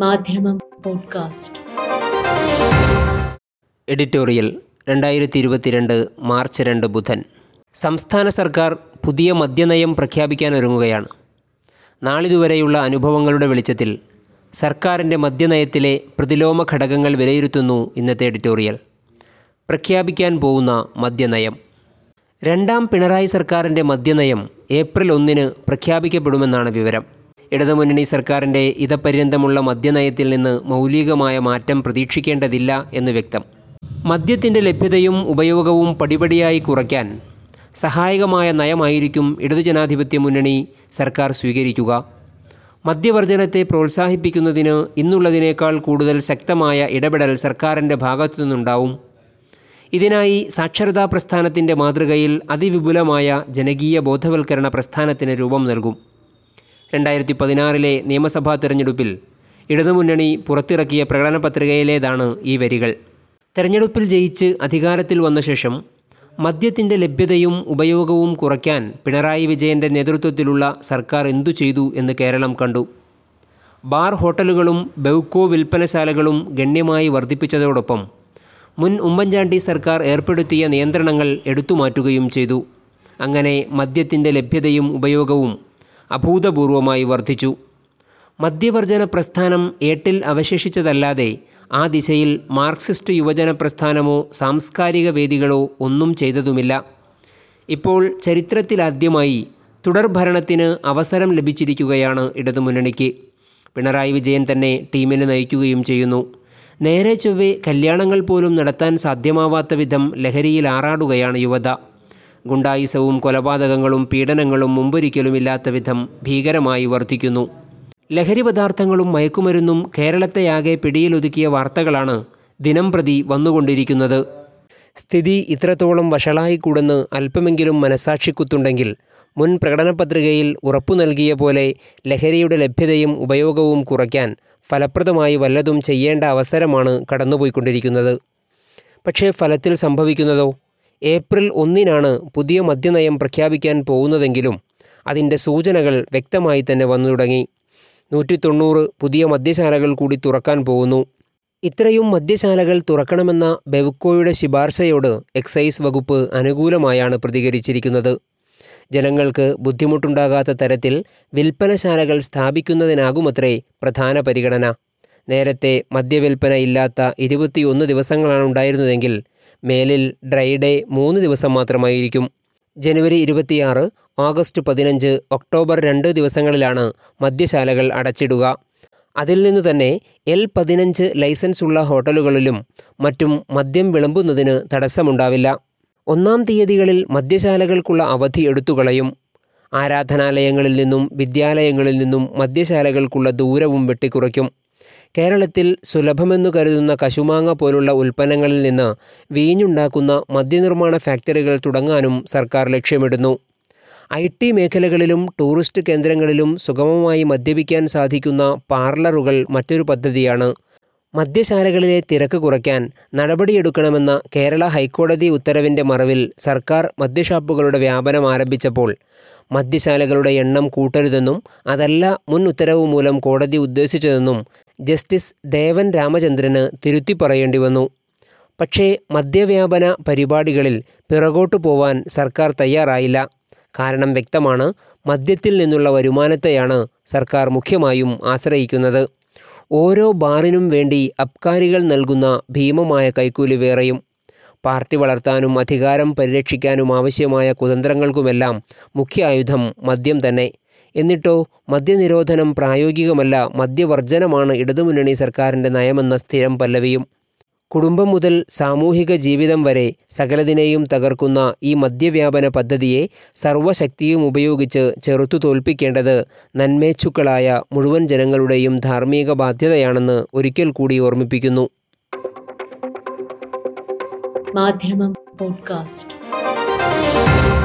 മാധ്യമം podcast. Editorial രണ്ടായിരത്തി ഇരുപത്തിരണ്ട് മാർച്ച് രണ്ട് ബുധൻ. സംസ്ഥാന സർക്കാർ പുതിയ മദ്യനയം പ്രഖ്യാപിക്കാനൊരുങ്ങുകയാണ്. നാളിതുവരെയുള്ള അനുഭവങ്ങളുടെ വെളിച്ചത്തിൽ സർക്കാരിന്റെ മദ്യനയത്തിലെ പ്രതിലോമ ഘടകങ്ങൾ വിലയിരുത്തുന്നു ഇന്നത്തെ എഡിറ്റോറിയൽ. പ്രഖ്യാപിക്കാൻ പോകുന്ന മദ്യനയം. രണ്ടാം പിണറായി സർക്കാരിന്റെ മദ്യനയം ഏപ്രിൽ ഒന്നിന് പ്രഖ്യാപിക്കപ്പെടുമെന്നാണ് വിവരം. ഇടതുമുന്നണി സർക്കാരിന്റെ ഇതപര്യന്തമുള്ള മദ്യനയത്തിൽ നിന്ന് മൗലികമായ മാറ്റം പ്രതീക്ഷിക്കേണ്ടതില്ല എന്ന് വ്യക്തം. മദ്യത്തിന്റെ ലഭ്യതയും ഉപയോഗവും പടിപടിയായി കുറയ്ക്കാൻ സഹായകമായ നയമായിരിക്കും ഇടതുജനാധിപത്യ മുന്നണി സർക്കാർ സ്വീകരിക്കുക. മദ്യവർജനത്തെ പ്രോത്സാഹിപ്പിക്കുന്നതിന് ഇന്നുള്ളതിനേക്കാൾ കൂടുതൽ ശക്തമായ ഇടപെടൽ സർക്കാരിന്റെ ഭാഗത്തു നിന്നുണ്ടാവും ഇതിനായി സാക്ഷരതാ പ്രസ്ഥാനത്തിന്റെ മാതൃകയിൽ അതിവിപുലമായ ജനകീയ ബോധവൽക്കരണ പ്രസ്ഥാനത്തിന് രൂപം നൽകും. രണ്ടായിരത്തി പതിനാറിലെ നിയമസഭാ തെരഞ്ഞെടുപ്പിൽ ഇടതുമുന്നണി പുറത്തിറക്കിയ പ്രകടന പത്രികയിലേതാണ് ഈ വരികൾ. തെരഞ്ഞെടുപ്പിൽ ജയിച്ച് അധികാരത്തിൽ വന്ന ശേഷം മദ്യത്തിന്റെ ലഭ്യതയും ഉപയോഗവും കുറയ്ക്കാൻ പിണറായി വിജയന്റെ നേതൃത്വത്തിലുള്ള സർക്കാർ എന്തു ചെയ്തു എന്ന് കേരളം കണ്ടു. ബാർ ഹോട്ടലുകളും ബെവ്കോ വിൽപ്പനശാലകളും ഗണ്യമായി വർദ്ധിപ്പിച്ചതോടൊപ്പം മുൻ ഉമ്മൻചാണ്ടി സർക്കാർ ഏർപ്പെടുത്തിയ നിയന്ത്രണങ്ങൾ എടുത്തുമാറ്റുകയും ചെയ്തു. അങ്ങനെ മദ്യത്തിന്റെ ലഭ്യതയും ഉപയോഗവും അഭൂതപൂർവമായി വർദ്ധിച്ചു. മദ്യവർജന പ്രസ്ഥാനം ഏട്ടിൽ അവശേഷിച്ചതല്ലാതെ ആ ദിശയിൽ മാർക്സിസ്റ്റ് യുവജന പ്രസ്ഥാനമോ സാംസ്കാരിക വേദികളോ ഒന്നും ചെയ്തതുമില്ല. ഇപ്പോൾ ചരിത്രത്തിലാദ്യമായി തുടർഭരണത്തിന് അവസരം ലഭിച്ചിരിക്കുകയാണ് ഇടതുമുന്നണിക്ക്. പിണറായി വിജയൻ തന്നെ ടീമിനെ നയിക്കുകയും ചെയ്യുന്നു. നേരെ ചൊവ്വെ കല്യാണങ്ങൾ പോലും നടത്താൻ സാധ്യമാവാത്ത വിധം ലഹരിയിൽ ആറാടുകയാണ് യുവത. ഗുണ്ടായിസവും കൊലപാതകങ്ങളും പീഡനങ്ങളും മുമ്പൊരിക്കലുമില്ലാത്ത വിധം ഭീകരമായി വർദ്ധിക്കുന്നു ലഹരി പദാർത്ഥങ്ങളും മയക്കുമരുന്നും കേരളത്തെയാകെ പിടിയിലൊതുക്കിയ വാർത്തകളാണ് ദിനം പ്രതി വന്നുകൊണ്ടിരിക്കുന്നത്. സ്ഥിതി ഇത്രത്തോളം വഷളായിക്കൂടെന്ന് അല്പമെങ്കിലും മനസാക്ഷിക്കുത്തുണ്ടെങ്കിൽ മുൻ പ്രകടനപത്രികയിൽ ഉറപ്പു നൽകിയ പോലെ ലഹരിയുടെ ലഭ്യതയും ഉപയോഗവും കുറയ്ക്കാൻ ഫലപ്രദമായി വല്ലതും ചെയ്യേണ്ട അവസരമാണ് കടന്നുപോയിക്കൊണ്ടിരിക്കുന്നത്. പക്ഷേ ഫലത്തിൽ സംഭവിക്കുന്നതോ? ഏപ്രിൽ ഒന്നിനാണ് പുതിയ മദ്യനയം പ്രഖ്യാപിക്കാൻ പോകുന്നതെങ്കിലും അതിന്റെ സൂചനകൾ വ്യക്തമായി തന്നെ വന്നു തുടങ്ങി. നൂറ്റി തൊണ്ണൂറ് പുതിയ മദ്യശാലകൾ കൂടി തുറക്കാൻ പോകുന്നു. ഇത്രയും മദ്യശാലകൾ തുറക്കണമെന്ന ബെവ്കോയുടെ ശിപാർശയോട് എക്സൈസ് വകുപ്പ് അനുകൂലമായാണ് പ്രതികരിച്ചിരിക്കുന്നത്. ജനങ്ങൾക്ക് ബുദ്ധിമുട്ടുണ്ടാകാത്ത തരത്തിൽ വിൽപ്പനശാലകൾ സ്ഥാപിക്കുന്നതിനാകുമത്രേ പ്രധാന പരിഗണന. നേരത്തെ മദ്യവിൽപ്പന ഇല്ലാത്ത ഇരുപത്തിയൊന്ന് ദിവസങ്ങളാണ് ഉണ്ടായിരുന്നതെങ്കിൽ മേലിൽ ഡ്രൈ ഡേ മൂന്ന് ദിവസം മാത്രമായിരിക്കും. ജനുവരി ഇരുപത്തിയാറ് ഓഗസ്റ്റ് പതിനഞ്ച് ഒക്ടോബർ രണ്ട് ദിവസങ്ങളിലാണ് മദ്യശാലകൾ അടച്ചിടുക. അതിൽ നിന്ന് തന്നെ എൽ പതിനഞ്ച് ലൈസൻസ് ഉള്ള ഹോട്ടലുകളിലും മറ്റും മദ്യം വിളമ്പുന്നതിന് തടസ്സമുണ്ടാവില്ല. ഒന്നാം തീയതികളിൽ മദ്യശാലകൾക്കുള്ള അവധി എടുത്തുകളയും ആരാധനാലയങ്ങളിൽ നിന്നും വിദ്യാലയങ്ങളിൽ നിന്നും മദ്യശാലകൾക്കുള്ള ദൂരവും വെട്ടിക്കുറയ്ക്കും. കേരളത്തിൽ സുലഭമെന്നു കരുതുന്ന കശുമാങ്ങ പോലുള്ള ഉൽപ്പന്നങ്ങളിൽ നിന്ന് വീഞ്ഞുണ്ടാക്കുന്ന മദ്യനിർമ്മാണ ഫാക്ടറികൾ തുടങ്ങാനും സർക്കാർ ലക്ഷ്യമിടുന്നു. ഐ ടി മേഖലകളിലും ടൂറിസ്റ്റ് കേന്ദ്രങ്ങളിലും സുഗമമായി മദ്യപിക്കാൻ സാധിക്കുന്ന പാർലറുകൾ മറ്റൊരു പദ്ധതിയാണ്. മദ്യശാലകളിലെ തിരക്ക് കുറയ്ക്കാൻ നടപടിയെടുക്കണമെന്ന കേരള ഹൈക്കോടതി ഉത്തരവിന്റെ മറവിൽ സർക്കാർ മദ്യഷാപ്പുകളുടെ വ്യാപനം ആരംഭിച്ചപ്പോൾ മദ്യശാലകളുടെ എണ്ണം കൂട്ടരുതെന്നും അതല്ല മുൻ ഉത്തരവ് മൂലം കോടതി ഉദ്ദേശിച്ചതെന്നും ജസ്റ്റിസ് ദേവൻ രാമചന്ദ്രന് തിരുത്തി പറയേണ്ടി വന്നു. പക്ഷേ മദ്യവ്യാപന പരിപാടികളിൽ പിറകോട്ടു പോവാൻ സർക്കാർ തയ്യാറായില്ല. കാരണം വ്യക്തമാണ് മദ്യത്തിൽ നിന്നുള്ള വരുമാനത്തെയാണ് സർക്കാർ മുഖ്യമായും ആശ്രയിക്കുന്നത്. ഓരോ ബാറിനും വേണ്ടി അബ്കാരികൾ നൽകുന്ന ഭീമമായ കൈക്കൂലി വേറെയും. പാർട്ടി വളർത്താനും അധികാരം പരിരക്ഷിക്കാനും ആവശ്യമായ കുതന്ത്രങ്ങൾക്കുമെല്ലാം മുഖ്യ ആയുധം മദ്യം തന്നെ. എന്നിട്ടോ മദ്യനിരോധനം പ്രായോഗികമല്ല മദ്യവർജനമാണ് ഇടതുമുന്നണി സർക്കാരിന്റെ നയമെന്ന സ്ഥിരം പല്ലവിയും. കുടുംബം മുതൽ സാമൂഹിക ജീവിതം വരെ സകലതിനെയും തകർക്കുന്ന ഈ മദ്യവ്യാപന പദ്ധതിയെ സർവശക്തിയും ഉപയോഗിച്ച് ചെറുത്തു തോൽപ്പിക്കേണ്ടത് നന്മേച്ഛുക്കളായ മുഴുവൻ ജനങ്ങളുടെയും ധാർമ്മിക ബാധ്യതയാണെന്ന് ഒരിക്കൽ കൂടി ഓർമ്മിപ്പിക്കുന്നു. മാധ്യമം പോഡ്കാസ്റ്റ്.